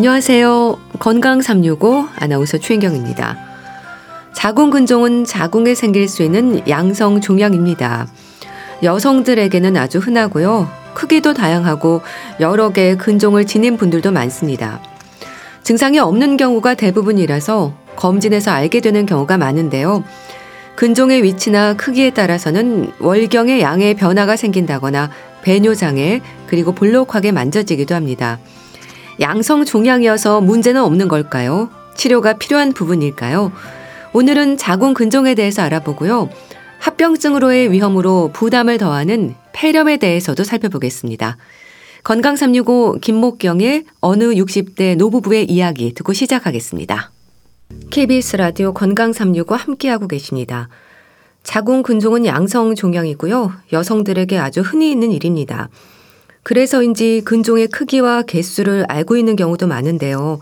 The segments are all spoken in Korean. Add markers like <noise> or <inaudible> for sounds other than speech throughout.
안녕하세요. 건강 365 아나운서 최인경입니다. 자궁 근종은 자궁에 생길 수 있는 양성 종양입니다. 여성들에게는 아주 흔하고요. 크기도 다양하고 여러 개의 근종을 지닌 분들도 많습니다. 증상이 없는 경우가 대부분이라서 검진에서 알게 되는 경우가 많은데요. 근종의 위치나 크기에 따라서는 월경의 양의 변화가 생긴다거나 배뇨장애 그리고 볼록하게 만져지기도 합니다. 양성 종양이어서 문제는 없는 걸까요? 치료가 필요한 부분일까요? 오늘은 자궁 근종에 대해서 알아보고요. 합병증으로의 위험으로 부담을 더하는 폐렴에 대해서도 살펴보겠습니다. 건강 365 김목경의 어느 60대 노부부의 이야기 듣고 시작하겠습니다. KBS 라디오 건강 365 함께하고 계십니다. 자궁 근종은 양성 종양이고요. 여성들에게 아주 흔히 있는 일입니다. 그래서인지 근종의 크기와 개수를 알고 있는 경우도 많은데요.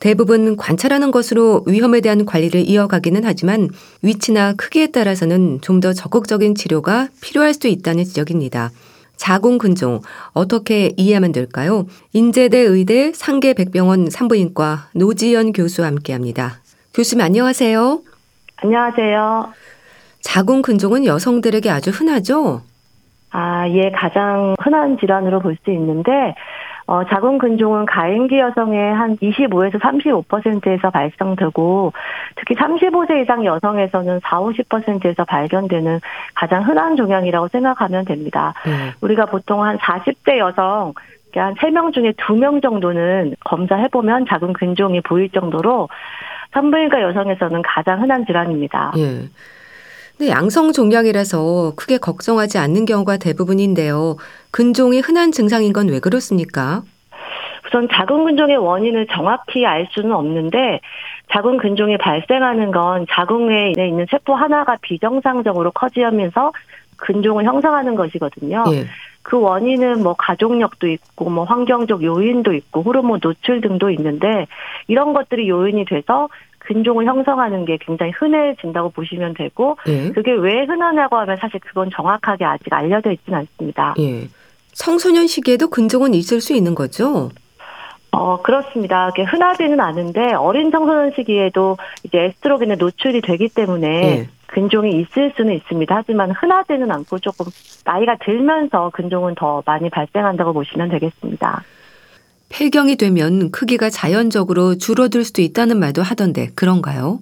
대부분 관찰하는 것으로 위험에 대한 관리를 이어가기는 하지만 위치나 크기에 따라서는 좀 더 적극적인 치료가 필요할 수 있다는 지적입니다. 자궁 근종 어떻게 이해하면 될까요? 인제대 의대 상계백병원 산부인과 노지연 교수와 함께합니다. 교수님 안녕하세요. 안녕하세요. 자궁 근종은 여성들에게 아주 흔하죠? 아, 예, 가장 흔한 질환으로 볼 수 있는데, 어, 자궁 근종은 가임기 여성의 한 25에서 35%에서 발생되고, 특히 35세 이상 여성에서는 4, 50%에서 발견되는 가장 흔한 종양이라고 생각하면 됩니다. 네. 우리가 보통 한 40대 여성, 한 3명 중에 2명 정도는 검사해보면 자궁 근종이 보일 정도로 산부인과 여성에서는 가장 흔한 질환입니다. 예. 근데 양성 종양이라서 크게 걱정하지 않는 경우가 대부분인데요. 근종이 흔한 증상인 건 왜 그렇습니까? 우선 자궁 근종의 원인을 정확히 알 수는 없는데 자궁 근종이 발생하는 건 자궁에 있는 세포 하나가 비정상적으로 커지면서 근종을 형성하는 것이거든요. 예. 그 원인은 뭐 가족력도 있고 뭐 환경적 요인도 있고 호르몬 노출 등도 있는데 이런 것들이 요인이 돼서 근종을 형성하는 게 굉장히 흔해진다고 보시면 되고 예. 그게 왜 흔하냐고 하면 사실 그건 정확하게 아직 알려져 있지는 않습니다. 예. 청소년 시기에도 근종은 있을 수 있는 거죠? 어, 그렇습니다. 그게 흔하지는 않은데 어린 청소년 시기에도 이제 에스트로겐에 노출이 되기 때문에 예. 근종이 있을 수는 있습니다. 하지만 흔하지는 않고 조금 나이가 들면서 근종은 더 많이 발생한다고 보시면 되겠습니다. 폐경이 되면 크기가 자연적으로 줄어들 수도 있다는 말도 하던데 그런가요?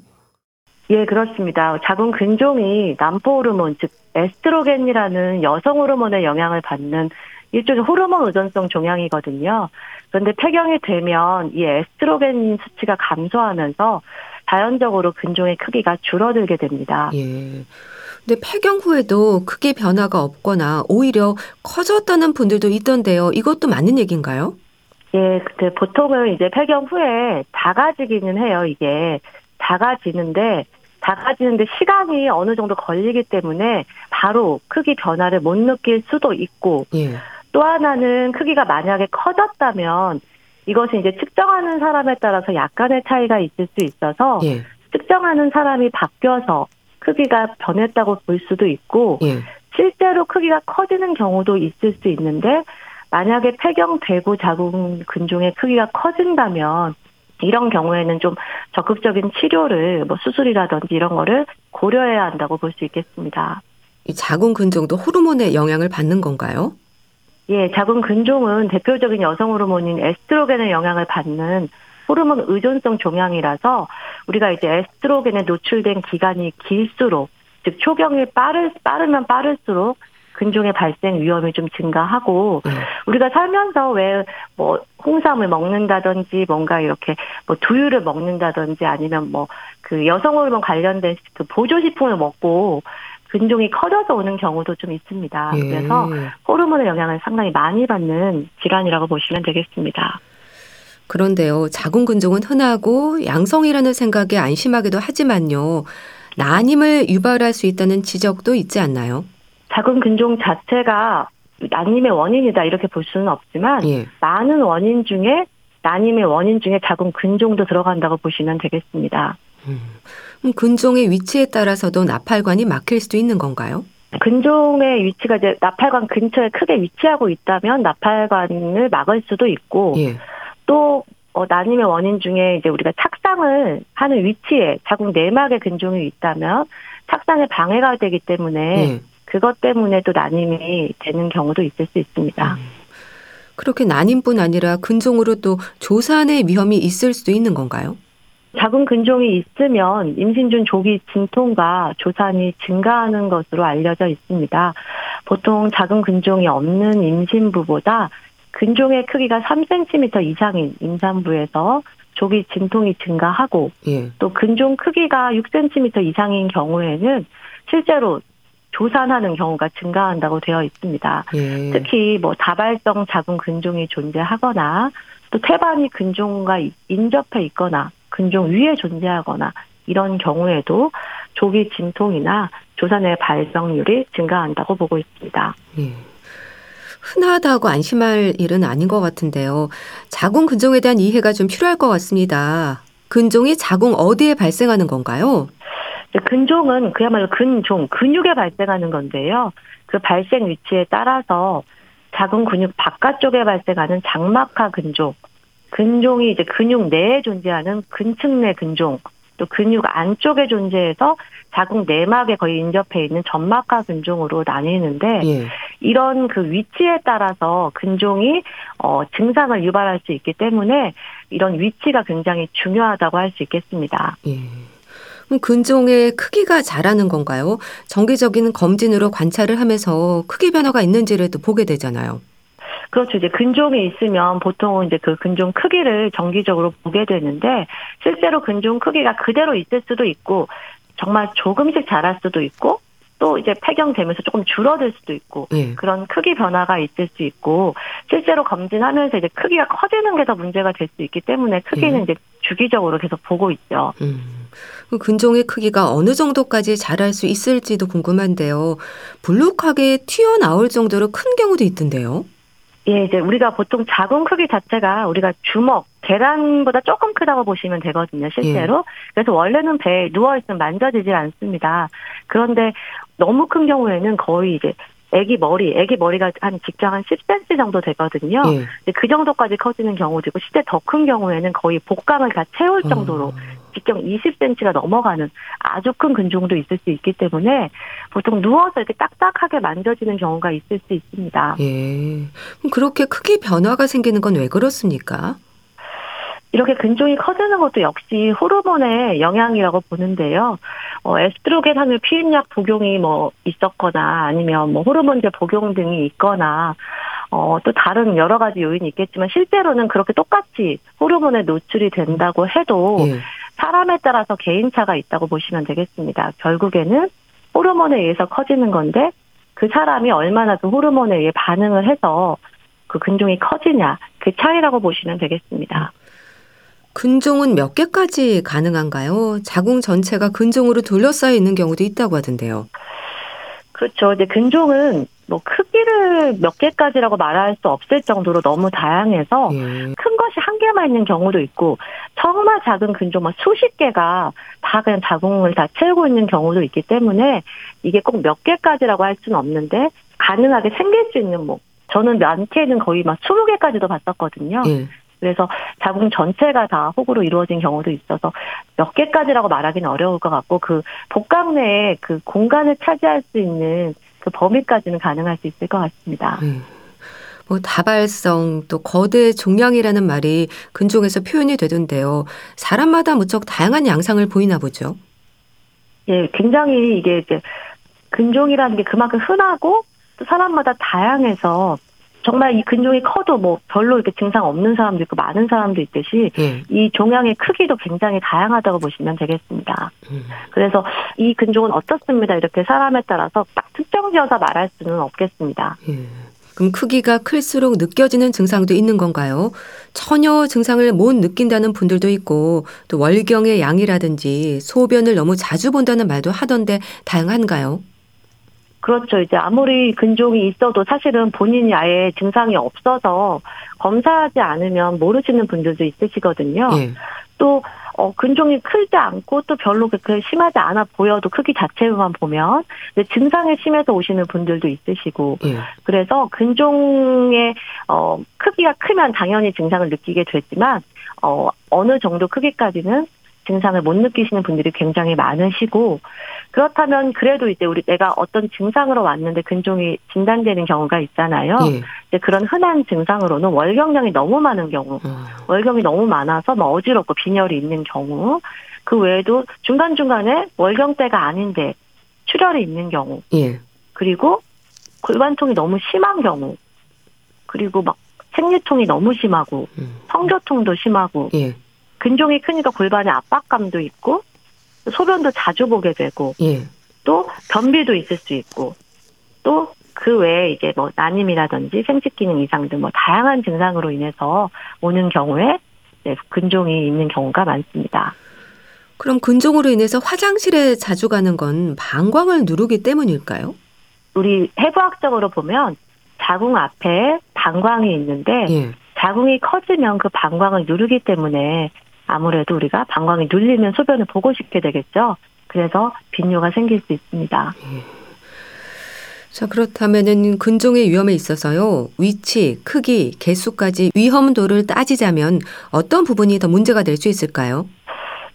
예, 그렇습니다. 자궁 근종이 남포 호르몬, 즉 에스트로겐이라는 여성 호르몬의 영향을 받는 일종의 호르몬 의존성 종양이거든요. 그런데 폐경이 되면 이 에스트로겐 수치가 감소하면서 자연적으로 근종의 크기가 줄어들게 됩니다. 예. 근데 폐경 후에도 크게 변화가 없거나 오히려 커졌다는 분들도 있던데요. 이것도 맞는 얘기인가요? 예, 그 보통은 이제 폐경 후에 작아지기는 해요. 이게 작아지는데 작아지는데 시간이 어느 정도 걸리기 때문에 바로 크기 변화를 못 느낄 수도 있고 예. 또 하나는 크기가 만약에 커졌다면 이것이 이제 측정하는 사람에 따라서 약간의 차이가 있을 수 있어서 예. 측정하는 사람이 바뀌어서 크기가 변했다고 볼 수도 있고 예. 실제로 크기가 커지는 경우도 있을 수 있는데 만약에 폐경되고 자궁 근종의 크기가 커진다면 이런 경우에는 좀 적극적인 치료를 뭐 수술이라든지 이런 거를 고려해야 한다고 볼 수 있겠습니다. 이 자궁 근종도 호르몬의 영향을 받는 건가요? 예, 자궁 근종은 대표적인 여성 호르몬인 에스트로겐의 영향을 받는 호르몬 의존성 종양이라서 우리가 이제 에스트로겐에 노출된 기간이 길수록 즉 초경이 빠르 빠르면 빠를수록 근종의 발생 위험이 좀 증가하고 네. 우리가 살면서 왜 뭐 홍삼을 먹는다든지 뭔가 이렇게 뭐 두유를 먹는다든지 아니면 뭐 그 여성 호르몬 관련된 그 보조 식품을 먹고 근종이 커져서 오는 경우도 좀 있습니다. 예. 그래서 호르몬의 영향을 상당히 많이 받는 질환이라고 보시면 되겠습니다. 그런데요, 자궁 근종은 흔하고 양성이라는 생각에 안심하기도 하지만요, 난임을 유발할 수 있다는 지적도 있지 않나요? 자궁 근종 자체가 난임의 원인이다 이렇게 볼 수는 없지만 예. 많은 원인 중에 난임의 원인 중에 자궁 근종도 들어간다고 보시면 되겠습니다. 음, 근종의 위치에 따라서도 나팔관이 막힐 수도 있는 건가요? 근종의 위치가 이제 나팔관 근처에 크게 위치하고 있다면 나팔관을 막을 수도 있고 예. 또 어, 난임의 원인 중에 이제 우리가 착상을 하는 위치에 자궁 내막에 근종이 있다면 착상에 방해가 되기 때문에 예. 그것 때문에 또 난임이 되는 경우도 있을 수 있습니다. 음. 그렇게 난임뿐 아니라 근종으로 또 조산의 위험이 있을 수도 있는 건가요? 자궁 근종이 있으면 임신 중 조기 진통과 조산이 증가하는 것으로 알려져 있습니다. 보통 자궁 근종이 없는 임신부보다 근종의 크기가 3cm 이상인 임산부에서 조기 진통이 증가하고 예. 또 근종 크기가 6cm 이상인 경우에는 실제로 조산하는 경우가 증가한다고 되어 있습니다. 예. 특히 뭐 다발성 자궁 근종이 존재하거나 또 태반이 근종과 인접해 있거나 근종 위에 존재하거나 이런 경우에도 조기 진통이나 조산의 발병률이 증가한다고 보고 있습니다. 예. 흔하다고 안심할 일은 아닌 것 같은데요. 자궁 근종에 대한 이해가 좀 필요할 것 같습니다. 근종이 자궁 어디에 발생하는 건가요? 근종은 그야말로 근종, 근육에 발생하는 건데요. 그 발생 위치에 따라서 자궁 근육 바깥쪽에 발생하는 장막하 근종, 근종이 이제 근육 내에 존재하는 근층 내 근종, 또 근육 안쪽에 존재해서 자궁 내막에 거의 인접해 있는 점막하 근종으로 나뉘는데 예. 이런 그 위치에 따라서 근종이 어 증상을 유발할 수 있기 때문에 이런 위치가 굉장히 중요하다고 할 수 있겠습니다. 예. 그럼 근종의 크기가 자라는 건가요? 정기적인 검진으로 관찰을 하면서 크기 변화가 있는지를 또 보게 되잖아요. 그렇죠. 이제 근종이 있으면 보통은 이제 그 근종 크기를 정기적으로 보게 되는데 실제로 근종 크기가 그대로 있을 수도 있고 정말 조금씩 자랄 수도 있고 또 이제 폐경되면서 조금 줄어들 수도 있고 예. 그런 크기 변화가 있을 수 있고 실제로 검진하면서 이제 크기가 커지는 게 더 문제가 될 수 있기 때문에 크기는 예. 이제 주기적으로 계속 보고 있죠. 음. 그 근종의 크기가 어느 정도까지 자랄 수 있을지도 궁금한데요. 불룩하게 튀어나올 정도로 큰 경우도 있던데요. 예, 이제 우리가 보통 자궁 크기 자체가 우리가 주먹, 계란보다 조금 크다고 보시면 되거든요, 실제로. 그래서 원래는 배에 누워있으면 만져지질 않습니다. 그런데 너무 큰 경우에는 거의 이제 애기 머리, 애기 머리가 한 직장 한 10cm 정도 되거든요. 예. 그 정도까지 커지는 경우도 있고, 실제 더 큰 경우에는 거의 복강을 다 채울 정도로 어. 직경 20cm가 넘어가는 아주 큰 근종도 있을 수 있기 때문에 보통 누워서 이렇게 딱딱하게 만져지는 경우가 있을 수 있습니다. 예. 그렇게 크기 변화가 생기는 건 왜 그렇습니까? 이렇게 근종이 커지는 것도 역시 호르몬의 영향이라고 보는데요. 어, 에스트로겐 함유 피임약 복용이 뭐 있었거나 아니면 뭐 호르몬제 복용 등이 있거나 어, 또 다른 여러 가지 요인이 있겠지만 실제로는 그렇게 똑같이 호르몬에 노출이 된다고 해도 예. 사람에 따라서 개인차가 있다고 보시면 되겠습니다. 결국에는 호르몬에 의해서 커지는 건데 그 사람이 얼마나 그 호르몬에 의해 반응을 해서 그 근종이 커지냐 그 차이라고 보시면 되겠습니다. 근종은 몇 개까지 가능한가요? 자궁 전체가 근종으로 둘러싸여 있는 경우도 있다고 하던데요. 그렇죠. 이제 근종은 뭐 크기를 몇 개까지라고 말할 수 없을 정도로 너무 다양해서 예. 큰 것이 한 개만 있는 경우도 있고 정말 작은 근종 막 수십 개가 다 그냥 자궁을 다 채우고 있는 경우도 있기 때문에 이게 꼭 몇 개까지라고 할 수는 없는데 가능하게 생길 수 있는 뭐 저는 많게는 거의 막 20개까지도 봤었거든요. 예. 그래서 자궁 전체가 다 혹으로 이루어진 경우도 있어서 몇 개까지라고 말하기는 어려울 것 같고 그 복강 내에 그 공간을 차지할 수 있는 그 범위까지는 가능할 수 있을 것 같습니다. 예. 뭐 다발성 또 거대 종양이라는 말이 근종에서 표현이 되던데요. 사람마다 무척 다양한 양상을 보이나 보죠. 예, 굉장히 이게 이제 근종이라는 게 그만큼 흔하고 또 사람마다 다양해서 정말 이 근종이 커도 뭐 별로 이렇게 증상 없는 사람도 있고 많은 사람도 있듯이 예. 이 종양의 크기도 굉장히 다양하다고 보시면 되겠습니다. 음. 그래서 이 근종은 어떻습니다. 이렇게 사람에 따라서 딱 특정지어서 말할 수는 없겠습니다. 예. 그럼 크기가 클수록 느껴지는 증상도 있는 건가요? 전혀 증상을 못 느낀다는 분들도 있고 또 월경의 양이라든지 소변을 너무 자주 본다는 말도 하던데 다양한가요? 그렇죠. 이제 아무리 근종이 있어도 사실은 본인이 아예 증상이 없어서 검사하지 않으면 모르시는 분들도 있으시거든요. 예. 또 어, 근종이 크지 않고 또 별로 그렇게 심하지 않아 보여도 크기 자체만 보면 근데 증상이 심해서 오시는 분들도 있으시고 예. 그래서 근종의 어, 크기가 크면 당연히 증상을 느끼게 되지만 어 어느 정도 크기까지는 증상을 못 느끼시는 분들이 굉장히 많으시고 그렇다면 그래도 이제 우리 내가 어떤 증상으로 왔는데 근종이 진단되는 경우가 있잖아요. 예. 이제 그런 흔한 증상으로는 월경량이 너무 많은 경우, 어. 월경이 너무 많아서 뭐 어지럽고 빈혈이 있는 경우, 그 외에도 중간 중간에 월경 때가 아닌데 출혈이 있는 경우, 예. 그리고 골반통이 너무 심한 경우, 그리고 막 생리통이 너무 심하고 음. 성교통도 심하고 예. 근종이 크니까 골반에 압박감도 있고 소변도 자주 보게 되고 예. 또 변비도 있을 수 있고 또 그 외에 이제 뭐 난임이라든지 생식 기능 이상 등 뭐 다양한 증상으로 인해서 오는 경우에 근종이 있는 경우가 많습니다. 그럼 근종으로 인해서 화장실에 자주 가는 건 방광을 누르기 때문일까요? 우리 해부학적으로 보면 자궁 앞에 방광이 있는데 예. 자궁이 커지면 그 방광을 누르기 때문에 아무래도 우리가 방광이 눌리면 소변을 보고 싶게 되겠죠. 그래서 빈뇨가 생길 수 있습니다. 자, 그렇다면은 근종의 위험에 있어서요. 위치, 크기, 개수까지 위험도를 따지자면 어떤 부분이 더 문제가 될 수 있을까요?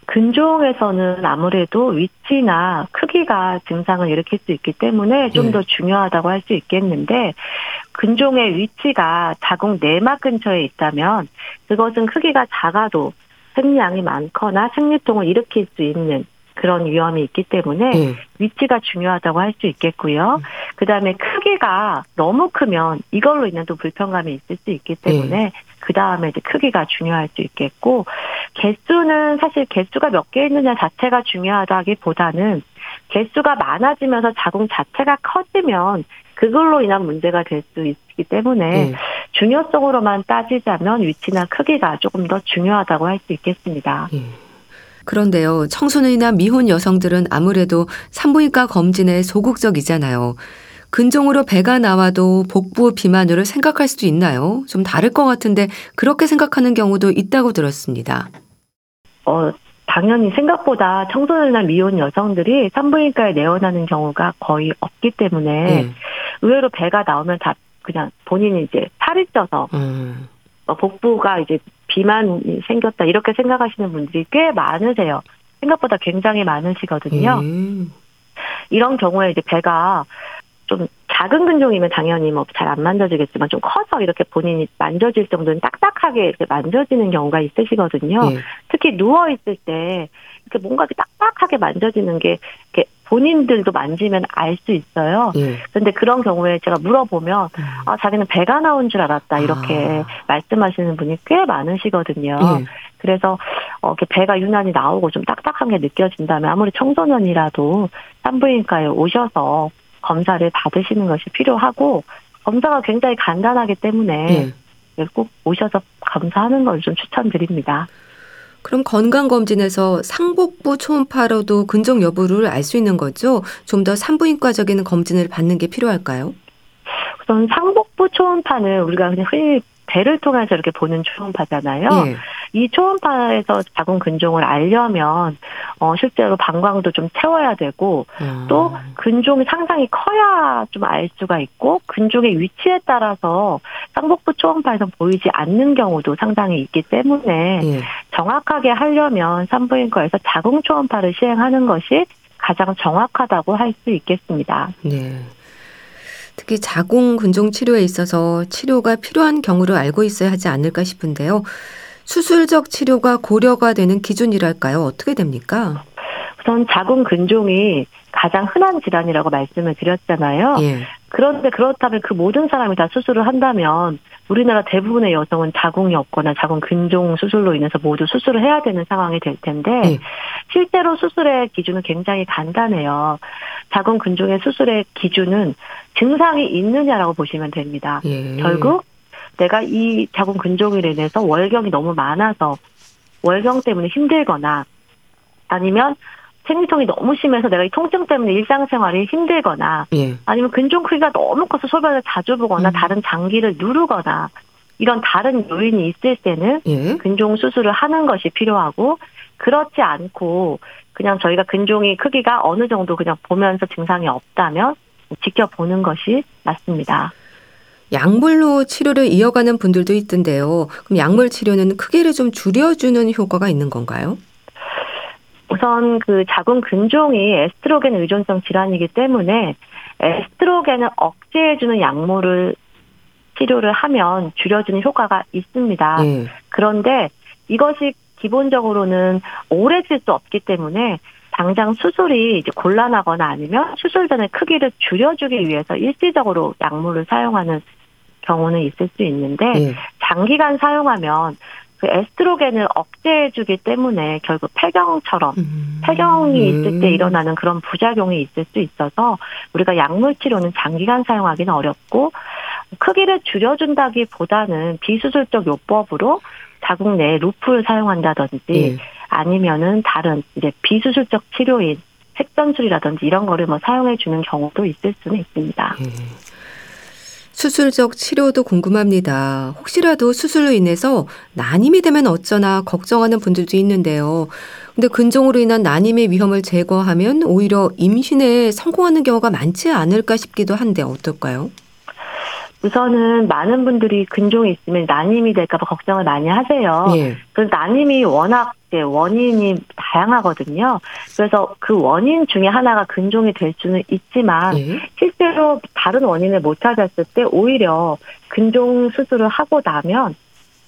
근종에서는 아무래도 위치나 크기가 증상을 일으킬 수 있기 때문에 좀 네. 더 중요하다고 할 수 있겠는데 근종의 위치가 자궁 내막 근처에 있다면 그것은 크기가 작아도 생리량이 많거나 생리통을 일으킬 수 있는 그런 위험이 있기 때문에 예. 위치가 중요하다고 할 수 있겠고요. 그 다음에 크기가 너무 크면 이걸로 인한 또 불편감이 있을 수 있기 때문에 그 다음에 이제 크기가 중요할 수 있겠고 개수는 사실 개수가 몇 개 있느냐 자체가 중요하다기보다는 개수가 많아지면서 자궁 자체가 커지면 그걸로 인한 문제가 될 수 있기 때문에 예. 중요성으로만 따지자면 위치나 크기가 조금 더 중요하다고 할 수 있겠습니다. 예. 그런데요, 청소년이나 미혼 여성들은 아무래도 산부인과 검진에 소극적이잖아요. 근종으로 배가 나와도 복부 비만으로 생각할 수도 있나요? 좀 다를 것 같은데 그렇게 생각하는 경우도 있다고 들었습니다. 어, 당연히 생각보다 청소년이나 미혼 여성들이 산부인과에 내원하는 경우가 거의 없기 때문에 예. 의외로 배가 나오면 다 그냥 본인이 이제 살이 쪄서 음, 어, 복부가 이제 비만이 생겼다 이렇게 생각하시는 분들이 꽤 많으세요. 생각보다 굉장히 많으시거든요. 예. 이런 경우에 이제 배가 좀 작은 근종이면 당연히 뭐 잘 안 만져지겠지만 좀 커서 이렇게 본인이 만져질 정도는 딱딱하게 이렇게 만져지는 경우가 있으시거든요. 예. 특히 누워 있을 때 이렇게 뭔가 이렇게 딱딱하게 만져지는 게 이렇게 본인들도 만지면 알 수 있어요. 예. 그런데 그런 경우에 제가 물어보면 음. 아 자기는 배가 나온 줄 알았다 이렇게 아. 말씀하시는 분이 꽤 많으시거든요. 예. 그래서 어, 이렇게 배가 유난히 나오고 좀 딱딱한 게 느껴진다면 아무리 청소년이라도 산부인과에 오셔서 검사를 받으시는 것이 필요하고 검사가 굉장히 간단하기 때문에 예. 꼭 오셔서 검사하는 걸 좀 추천드립니다. 그럼 건강검진에서 상복부 초음파로도 근종 여부를 알 수 있는 거죠? 좀 더 산부인과적인 검진을 받는 게 필요할까요? 우선 상복부 초음파는 우리가 그냥 흔히 배를 통해서 이렇게 보는 초음파잖아요. 예. 이 초음파에서 자궁 근종을 알려면 어 실제로 방광도 좀 채워야 되고 어. 또 근종이 상당히 커야 좀 알 수가 있고 근종의 위치에 따라서 상복부 초음파에서 보이지 않는 경우도 상당히 있기 때문에 예. 정확하게 하려면 산부인과에서 자궁 초음파를 시행하는 것이 가장 정확하다고 할 수 있겠습니다. 네. 특히 자궁 근종 치료에 있어서 치료가 필요한 경우를 알고 있어야 하지 않을까 싶은데요. 수술적 치료가 고려가 되는 기준이랄까요? 어떻게 됩니까? 우선 자궁 근종이 가장 흔한 질환이라고 말씀을 드렸잖아요. 예. 그런데 그렇다면 그 모든 사람이 다 수술을 한다면 우리나라 대부분의 여성은 자궁이 없거나 자궁 근종 수술로 인해서 모두 수술을 해야 되는 상황이 될 텐데 예. 실제로 수술의 기준은 굉장히 간단해요. 자궁 근종의 수술의 기준은 증상이 있느냐라고 보시면 됩니다. 예. 결국 내가 이 자궁 근종으로 인해서 월경이 너무 많아서 월경 때문에 힘들거나 아니면 생리통이 너무 심해서 내가 이 통증 때문에 일상생활이 힘들거나 예. 아니면 근종 크기가 너무 커서 소변을 자주 보거나 음. 다른 장기를 누르거나 이런 다른 요인이 있을 때는 예. 근종 수술을 하는 것이 필요하고 그렇지 않고 그냥 저희가 근종이 크기가 어느 정도 그냥 보면서 증상이 없다면 지켜보는 것이 맞습니다. 약물로 치료를 이어가는 분들도 있던데요. 그럼 약물 치료는 크기를 좀 줄여주는 효과가 있는 건가요? 우선 그 자궁 근종이 에스트로겐 의존성 질환이기 때문에 에스트로겐을 억제해주는 약물을 치료를 하면 줄여주는 효과가 있습니다. 네. 그런데 이것이 기본적으로는 오래 쓸 수 없기 때문에 당장 수술이 이제 곤란하거나 아니면 수술 전에 크기를 줄여주기 위해서 일시적으로 약물을 사용하는 경우는 있을 수 있는데 네. 장기간 사용하면 그 에스트로겐을 억제해주기 때문에 결국 폐경처럼 음. 폐경이 있을 때 일어나는 그런 부작용이 있을 수 있어서 우리가 약물 치료는 장기간 사용하기는 어렵고 크기를 줄여준다기보다는 비수술적 요법으로 자궁 내 루프를 사용한다든지 네. 아니면은 다른 이제 비수술적 치료인 색전술이라든지 이런 거를 뭐 사용해 주는 경우도 있을 수는 있습니다. 네. 수술적 치료도 궁금합니다. 혹시라도 수술로 인해서 난임이 되면 어쩌나 걱정하는 분들도 있는데요. 근데 근종으로 인한 난임의 위험을 제거하면 오히려 임신에 성공하는 경우가 많지 않을까 싶기도 한데 어떨까요? 우선은 많은 분들이 근종이 있으면 난임이 될까봐 걱정을 많이 하세요. 예. 그 난임이 워낙 원인이 다양하거든요. 그래서 그 원인 중에 하나가 근종이 될 수는 있지만 예. 실제로 다른 원인을 못 찾았을 때 오히려 근종 수술을 하고 나면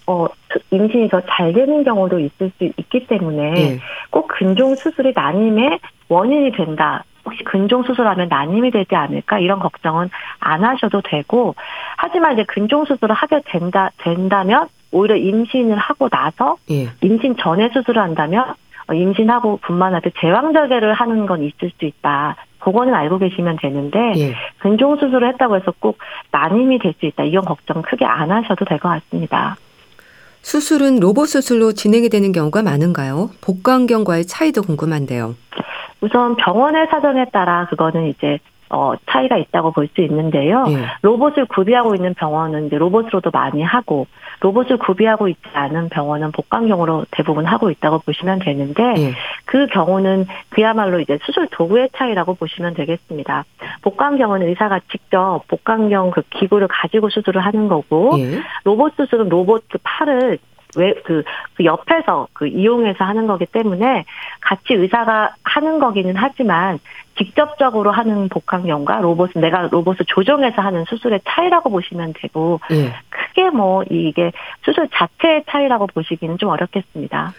어, 임신이 더 잘 되는 경우도 있을 수 있기 때문에 예. 꼭 근종 수술이 난임의 원인이 된다. 혹시 근종 수술하면 난임이 되지 않을까 이런 걱정은 안 하셔도 되고 하지만 이제 근종 수술을 하게 된다 된다면 오히려 임신을 하고 나서 예. 임신 전에 수술을 한다면 어, 임신하고 분만할 때 제왕절개를 하는 건 있을 수 있다. 그거는 알고 계시면 되는데 예. 근종 수술을 했다고 해서 꼭 난임이 될 수 있다. 이런 걱정 크게 안 하셔도 될 것 같습니다. 수술은 로봇 수술로 진행이 되는 경우가 많은가요? 복강경과의 차이도 궁금한데요. 우선 병원의 사정에 따라 그거는 이제 어, 차이가 있다고 볼 수 있는데요. 예. 로봇을 구비하고 있는 병원은 이제 로봇으로도 많이 하고 로봇을 구비하고 있지 않은 병원은 복강경으로 대부분 하고 있다고 보시면 되는데 예. 그 경우는 그야말로 이제 수술 도구의 차이라고 보시면 되겠습니다. 복강경은 의사가 직접 복강경 그 기구를 가지고 수술을 하는 거고 예. 로봇 수술은 로봇 그 팔을 왜 그 그 옆에서 그 이용해서 하는 거기 때문에 같이 의사가 하는 거기는 하지만 직접적으로 하는 복강경과 로봇은 내가 로봇을 조정해서 하는 수술의 차이라고 보시면 되고 예. 크게 뭐 이게 수술 자체의 차이라고 보시기는 좀 어렵겠습니다.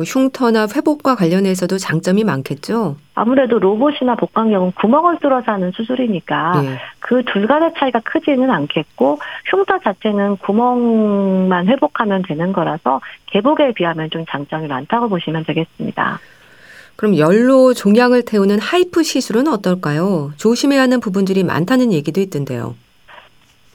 뭐 흉터나 회복과 관련해서도 장점이 많겠죠? 아무래도 로봇이나 복강경은 구멍을 뚫어서 하는 수술이니까 네. 그둘 간의 차이가 크지는 않겠고 흉터 자체는 구멍만 회복하면 되는 거라서 개복에 비하면 좀 장점이 많다고 보시면 되겠습니다. 그럼 열로 종양을 태우는 하이프 시술은 어떨까요? 조심해야 하는 부분들이 많다는 얘기도 있던데요.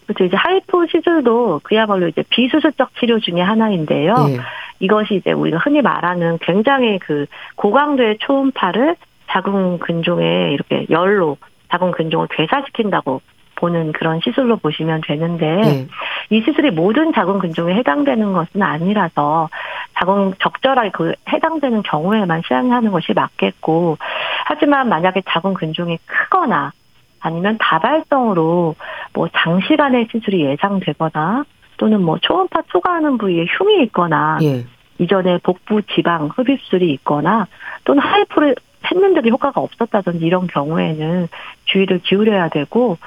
그렇죠. 이제 하이프 시술도 그야말로 이제 비수술적 치료 중의 하나인데요. 네. 이것이 이제 우리가 흔히 말하는 굉장히 그 고강도의 초음파를 자궁 근종에 이렇게 열로 자궁 근종을 괴사시킨다고 보는 그런 시술로 보시면 되는데 네. 이 시술이 모든 자궁 근종에 해당되는 것은 아니라서 자궁 적절하게 그 해당되는 경우에만 시행하는 것이 맞겠고 하지만 만약에 자궁 근종이 크거나 아니면 다발성으로 뭐 장시간의 시술이 예상되거나 또는 뭐 초음파 초과하는 부위에 흉이 있거나 예. 이전에 복부 지방 흡입술이 있거나 또는 하이프를 했는데도 효과가 없었다든지 이런 경우에는 주의를 기울여야 되고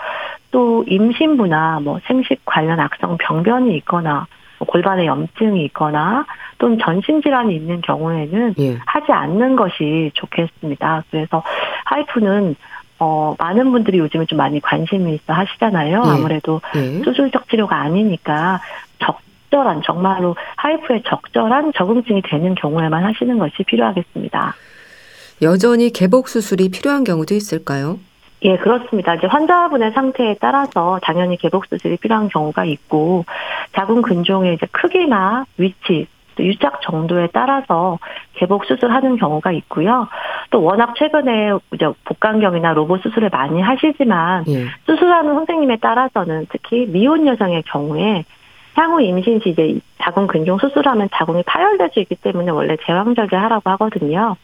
또 임신부나 뭐 생식 관련 악성 병변이 있거나 뭐 골반에 염증이 있거나 또는 전신 질환이 있는 경우에는 예. 하지 않는 것이 좋겠습니다. 그래서 하이프는 어, 많은 분들이 요즘에 좀 많이 관심이 있어 하시잖아요. 예. 아무래도 예. 수술적 치료가 아니니까 적절한, 정말로 하이프에 적절한 적응증이 되는 경우에만 하시는 것이 필요하겠습니다. 여전히 개복 수술이 필요한 경우도 있을까요? 예, 그렇습니다. 이제 환자분의 상태에 따라서 당연히 개복 수술이 필요한 경우가 있고 자궁 근종의 이제 크기나 위치, 유착 정도에 따라서 개복 수술하는 경우가 있고요. 또 워낙 최근에 이제 복강경이나 로봇 수술을 많이 하시지만 예. 수술하는 선생님에 따라서는 특히 미혼 여성의 경우에 향후 임신 시 이제 자궁 근종 수술하면 자궁이 파열될 수 있기 때문에 원래 제왕절개 하라고 하거든요.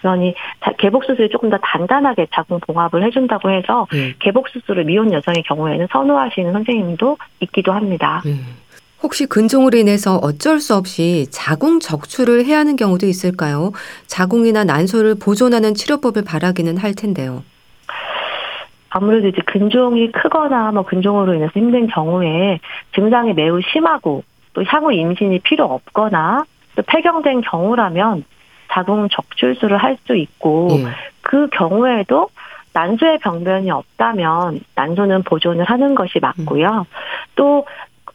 그러니 개복 수술이 조금 더 단단하게 자궁 봉합을 해준다고 해서 네. 개복 수술을 미혼 여성의 경우에는 선호하시는 선생님도 있기도 합니다. 네. 혹시 근종으로 인해서 어쩔 수 없이 자궁 적출을 해야 하는 경우도 있을까요? 자궁이나 난소를 보존하는 치료법을 바라기는 할 텐데요. 아무래도 이제 근종이 크거나 뭐 근종으로 인해서 힘든 경우에 증상이 매우 심하고 또 향후 임신이 필요 없거나 또 폐경된 경우라면 자궁 적출술을 할 수 있고 예. 그 경우에도 난소의 병변이 없다면 난소는 보존을 하는 것이 맞고요. 음. 또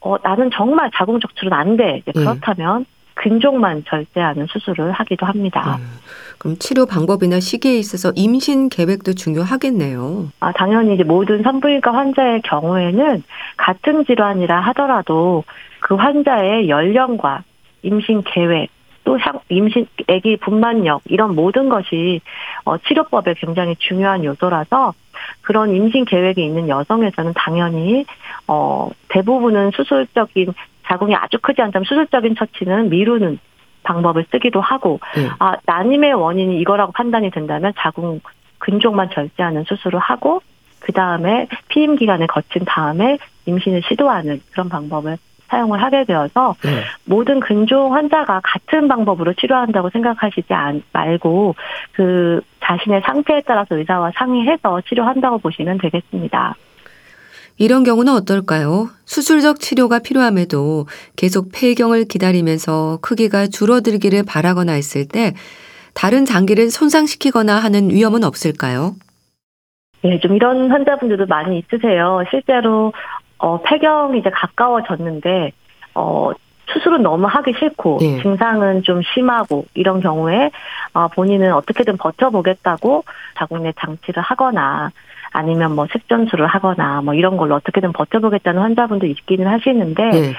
어, 나는 정말 자궁 적출은 안 돼. 예. 그렇다면 근종만 절제하는 수술을 하기도 합니다. 음, 그럼 치료 방법이나 시기에 있어서 임신 계획도 중요하겠네요. 아, 당연히 이제 모든 산부인과 환자의 경우에는 같은 질환이라 하더라도 그 환자의 연령과 임신 계획 또 임신 아기 분만력 이런 모든 것이 어, 치료법에 굉장히 중요한 요소라서 그런 임신 계획이 있는 여성에서는 당연히 어 대부분은 수술적인 자궁이 아주 크지 않다면 수술적인 처치는 미루는 방법을 쓰기도 하고 네. 아 난임의 원인이 이거라고 판단이 된다면 자궁 근종만 절제하는 수술을 하고 그 다음에 피임 기간을 거친 다음에 임신을 시도하는 그런 방법을 사용을 하게 되어서 네. 모든 근종 환자가 같은 방법으로 치료한다고 생각하시지 말고 그 자신의 상태에 따라서 의사와 상의해서 치료한다고 보시면 되겠습니다. 이런 경우는 어떨까요? 수술적 치료가 필요함에도 계속 폐경을 기다리면서 크기가 줄어들기를 바라거나 했을 때 다른 장기를 손상시키거나 하는 위험은 없을까요? 네, 좀 이런 환자분들도 많이 있으세요. 실제로 어, 폐경이 이제 가까워졌는데 어, 수술은 너무 하기 싫고 네. 증상은 좀 심하고 이런 경우에 어, 본인은 어떻게든 버텨보겠다고 자궁내 장치를 하거나 아니면 뭐 색전술을 하거나 뭐 이런 걸로 어떻게든 버텨보겠다는 환자분도 있기는 하시는데 네.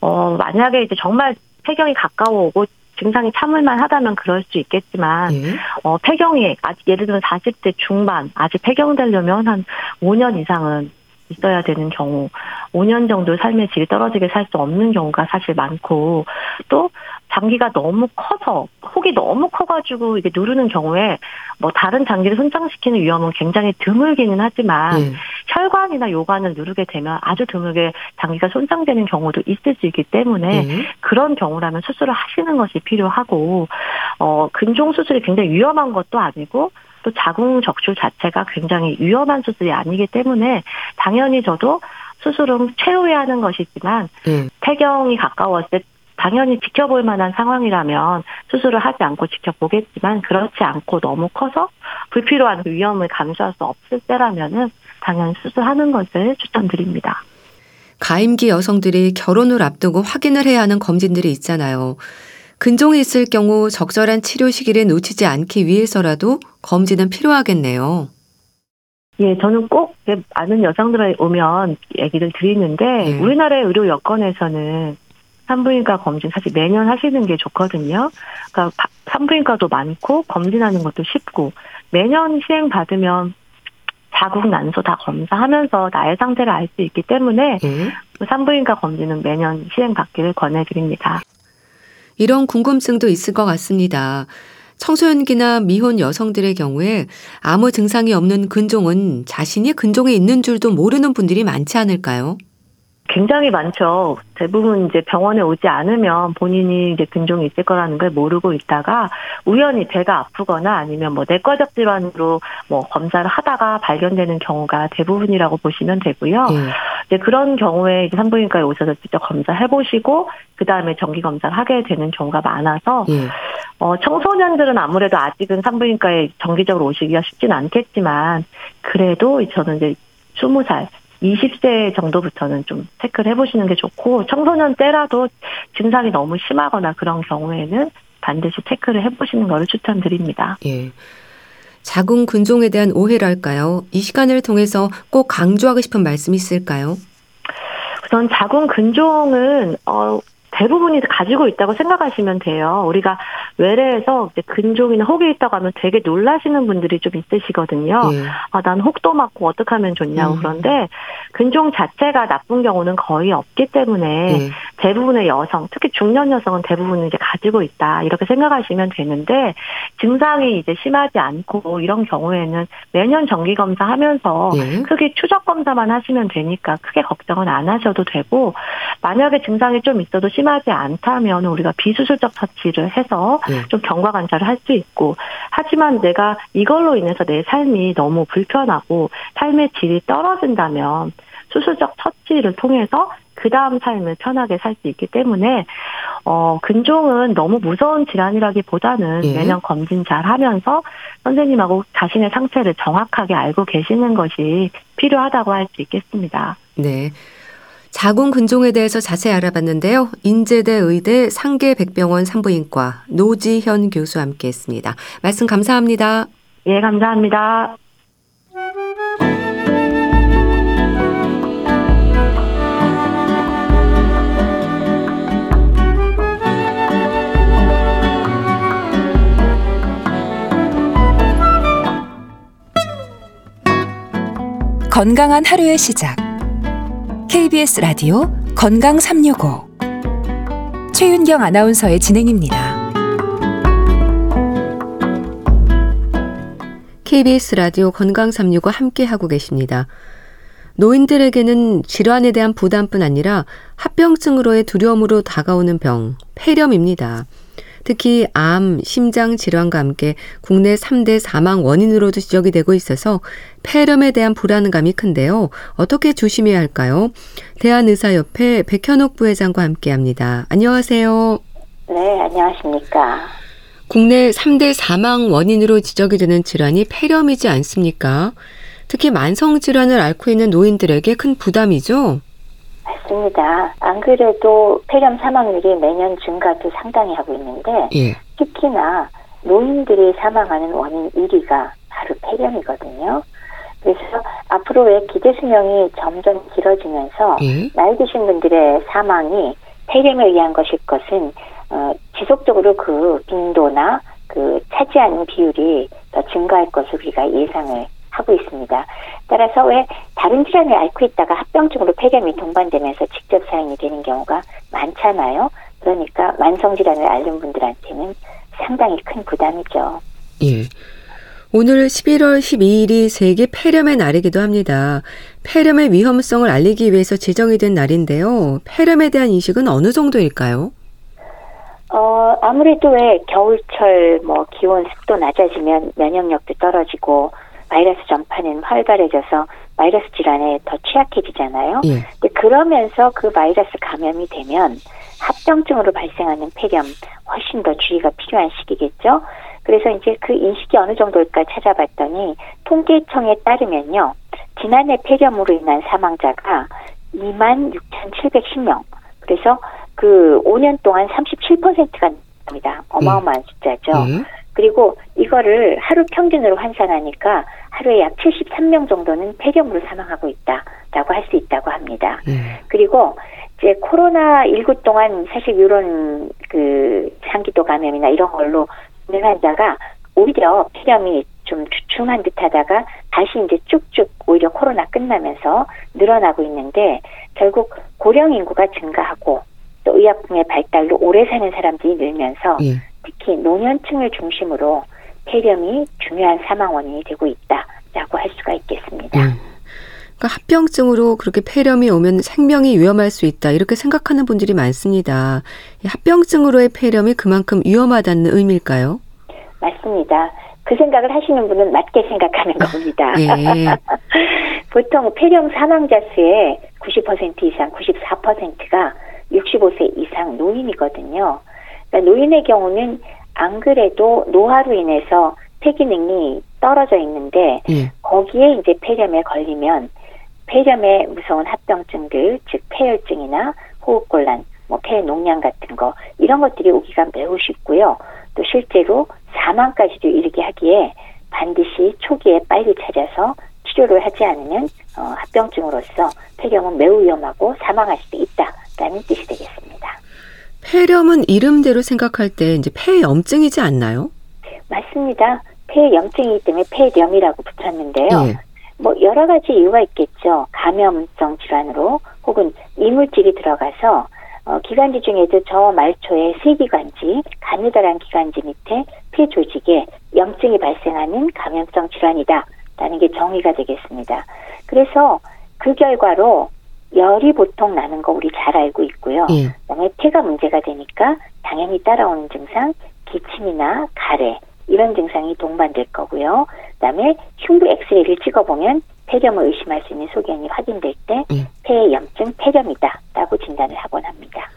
어 만약에 이제 정말 폐경이 가까워오고 증상이 참을만 하다면 그럴 수 있겠지만 네. 어 폐경이 아직 예를 들면 40대 중반 아직 폐경되려면 한 5년 이상은 있어야 되는 경우, 5년 정도 삶의 질이 떨어지게 살 수 없는 경우가 사실 많고, 또 장기가 너무 커서, 혹이 너무 커가지고 이게 누르는 경우에, 뭐 다른 장기를 손상시키는 위험은 굉장히 드물기는 하지만, 네. 혈관이나 요관을 누르게 되면 아주 드물게 장기가 손상되는 경우도 있을 수 있기 때문에, 네. 그런 경우라면 수술을 하시는 것이 필요하고, 어, 근종 수술이 굉장히 위험한 것도 아니고, 또 자궁 적출 자체가 굉장히 위험한 수술이 아니기 때문에 당연히 저도 수술은 최후에 하는 것이지만 네. 폐경이 가까웠을 때 당연히 지켜볼 만한 상황이라면 수술을 하지 않고 지켜보겠지만 그렇지 않고 너무 커서 불필요한 위험을 감수할 수 없을 때라면은 당연히 수술하는 것을 추천드립니다. 가임기 여성들이 결혼을 앞두고 확인을 해야 하는 검진들이 있잖아요. 근종이 있을 경우 적절한 치료 시기를 놓치지 않기 위해서라도 검진은 필요하겠네요. 예, 저는 꼭 아는 여성들이 오면 얘기를 드리는데 네. 우리나라의 의료 여건에서는 산부인과 검진 사실 매년 하시는 게 좋거든요. 그러니까 산부인과도 많고 검진하는 것도 쉽고 매년 시행 받으면 자궁 난소 다 검사하면서 나의 상태를 알 수 있기 때문에 네. 산부인과 검진은 매년 시행 받기를 권해드립니다. 이런 궁금증도 있을 것 같습니다. 청소년기나 미혼 여성들의 경우에 아무 증상이 없는 근종은 자신이 근종에 있는 줄도 모르는 분들이 많지 않을까요? 굉장히 많죠. 대부분 이제 병원에 오지 않으면 본인이 이제 근종이 있을 거라는 걸 모르고 있다가 우연히 배가 아프거나 아니면 뭐 내과적 질환으로 뭐 검사를 하다가 발견되는 경우가 대부분이라고 보시면 되고요. 네. 이제 그런 경우에 이제 산부인과에 오셔서 직접 검사해 보시고 그 다음에 정기 검사를 하게 되는 경우가 많아서 네. 어 청소년들은 아무래도 아직은 산부인과에 정기적으로 오시기가 쉽진 않겠지만 그래도 저는 이제 20살 20세 정도부터는 좀 체크를 해보시는 게 좋고 청소년 때라도 증상이 너무 심하거나 그런 경우에는 반드시 체크를 해보시는 것을 추천드립니다. 예. 자궁 근종에 대한 오해랄까요? 이 시간을 통해서 꼭 강조하고 싶은 말씀이 있을까요? 우선 자궁 근종은 어 대부분이 가지고 있다고 생각하시면 돼요. 우리가 외래에서 근종이나 혹이 있다고 하면 되게 놀라시는 분들이 좀 있으시거든요. 예. 아, 난 혹도 맞고 어떡하면 좋냐고. 음. 그런데 근종 자체가 나쁜 경우는 거의 없기 때문에 예. 대부분의 여성, 특히 중년 여성은 대부분 이제 가지고 있다. 이렇게 생각하시면 되는데 증상이 이제 심하지 않고 이런 경우에는 매년 정기 검사하면서 예. 크게 추적 검사만 하시면 되니까 크게 걱정은 안 하셔도 되고 만약에 증상이 좀 있어도 심 하지 않다면 우리가 비수술적 처치를 해서 네. 좀 경과 관찰을 할 수 있고 하지만 내가 이걸로 인해서 내 삶이 너무 불편하고 삶의 질이 떨어진다면 수술적 처치를 통해서 그 다음 삶을 편하게 살 수 있기 때문에 어 근종은 너무 무서운 질환이라기보다는 예. 매년 검진 잘 하면서 선생님하고 자신의 상태를 정확하게 알고 계시는 것이 필요하다고 할 수 있겠습니다. 네. 자궁 근종에 대해서 자세히 알아봤는데요. 인제대 의대 상계백병원 산부인과 노지현 교수와 함께했습니다. 말씀 감사합니다. 예, 감사합니다. 건강한 하루의 시작. KBS 라디오 건강 365 최윤경 아나운서의 진행입니다. KBS 라디오 건강 365 함께 하고 계십니다. 노인들에게는 질환에 대한 부담뿐 아니라 합병증으로의 두려움으로 다가오는 병, 폐렴입니다. 특히 암, 심장 질환과 함께 국내 3대 사망 원인으로도 지적이 되고 있어서 폐렴에 대한 불안감이 큰데요. 어떻게 조심해야 할까요? 대한의사협회 백현옥 부회장과 함께 합니다. 안녕하세요. 네, 안녕하십니까. 국내 3대 사망 원인으로 지적이 되는 질환이 폐렴이지 않습니까? 특히 만성 질환을 앓고 있는 노인들에게 큰 부담이죠? 맞습니다. 안 그래도 폐렴 사망률이 매년 증가도 상당히 하고 있는데 예. 특히나 노인들이 사망하는 원인 1위가 바로 폐렴이거든요. 그래서 앞으로의 기대 수명이 점점 길어지면서 예? 나이 드신 분들의 사망이 폐렴에 의한 것일 것은 어, 지속적으로 그 빈도나 그 차지하는 비율이 더 증가할 것을 우리가 예상을 하고 있습니다. 따라서 왜 다른 질환을 앓고 있다가 합병증으로 폐렴이 동반되면서 직접 사인이 되는 경우가 많잖아요. 그러니까 만성 질환을 앓는 분들한테는 상당히 큰 부담이죠. 예. 오늘 11월 12일이 세계 폐렴의 날이기도 합니다. 폐렴의 위험성을 알리기 위해서 지정이 된 날인데요. 폐렴에 대한 인식은 어느 정도일까요? 어, 아무래도 왜 겨울철 뭐 기온 습도 낮아지면 면역력도 떨어지고 바이러스 전파는 활발해져서 바이러스 질환에 더 취약해지잖아요. 예. 그러면서 그 바이러스 감염이 되면 합병증으로 발생하는 폐렴 훨씬 더 주의가 필요한 시기겠죠. 그래서 이제 그 인식이 어느 정도일까 찾아봤더니 통계청에 따르면요. 지난해 폐렴으로 인한 사망자가 2만 6,710명. 그래서 그 5년 동안 37%가 됩니다. 어마어마한 예. 숫자죠. 예. 그리고 이거를 하루 평균으로 환산하니까 하루에 약 73명 정도는 폐렴으로 사망하고 있다라고 할 수 있다고 합니다. 네. 그리고 이제 코로나 19 동안 사실 이런 그 상기도 감염이나 이런 걸로 있는 환자가 오히려 폐렴이 좀 주춤한 듯하다가 다시 이제 쭉쭉 오히려 코로나 끝나면서 늘어나고 있는데 결국 고령 인구가 증가하고 또 의약품의 발달로 오래 사는 사람들이 늘면서 예. 특히 노년층을 중심으로 폐렴이 중요한 사망 원인이 되고 있다라고 할 수가 있겠습니다. 음. 그러니까 합병증으로 그렇게 폐렴이 오면 생명이 위험할 수 있다 이렇게 생각하는 분들이 많습니다. 합병증으로의 폐렴이 그만큼 위험하다는 의미일까요? 맞습니다. 그 생각을 하시는 분은 맞게 생각하는 <laughs> 겁니다. 예. <laughs> 보통 폐렴 사망자 수의 90% 이상, 94%가 65세 이상 노인이거든요. 그러니까 노인의 경우는 안 그래도 노화로 인해서 폐 기능이 떨어져 있는데 예. 거기에 이제 폐렴에 걸리면 폐렴의 무서운 합병증들 즉 폐혈증이나 호흡곤란 뭐 폐농양 같은 거 이런 것들이 오기가 매우 쉽고요. 또 실제로 사망까지도 이르게 하기에 반드시 초기에 빨리 찾아서 치료를 하지 않으면 어, 합병증으로서 폐렴은 매우 위험하고 사망할 수도 있다라는 뜻이 되겠습니다. 폐렴은 이름대로 생각할 때 이제 폐염증이지 않나요? 맞습니다. 폐염증이기 때문에 폐렴이라고 붙였는데요. 예. 뭐 여러 가지 이유가 있겠죠. 감염성 질환으로 혹은 이물질이 들어가서 어, 기관지 중에도 저 말초의 세기관지, 가느다란 기관지 밑에 폐 조직에 염증이 발생하는 감염성 질환이다라는 게 정의가 되겠습니다. 그래서 그 결과로 열이 보통 나는 거 우리 잘 알고 있고요. 예. 그다음에 폐가 문제가 되니까 당연히 따라오는 증상 기침이나 가래 이런 증상이 동반될 거고요. 그다음에 흉부 엑스레이를 찍어보면 폐렴을 의심할 수 있는 소견이 확인될 때 예. 폐염증 폐렴이다라고 진단을 하곤 합니다.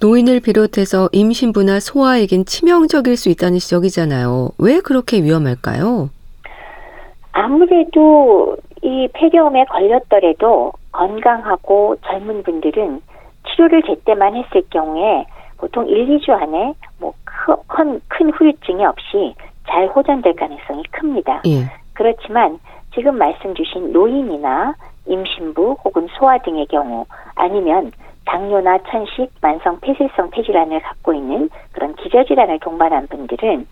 노인을 비롯해서 임신부나 소아에겐 치명적일 수 있다는 지적이잖아요. 왜 그렇게 위험할까요? 아무래도 이 폐렴에 걸렸더라도 건강하고 젊은 분들은 치료를 제때만 했을 경우에 보통 1, 2주 안에 뭐큰 큰 후유증이 없이 잘 호전될 가능성이 큽니다. 예. 그렇지만 지금 말씀 주신 노인이나 임신부 혹은 소아 등의 경우 아니면 당뇨나 천식, 만성 폐쇄성 폐질환을 갖고 있는 그런 기저질환을 동반한 분들은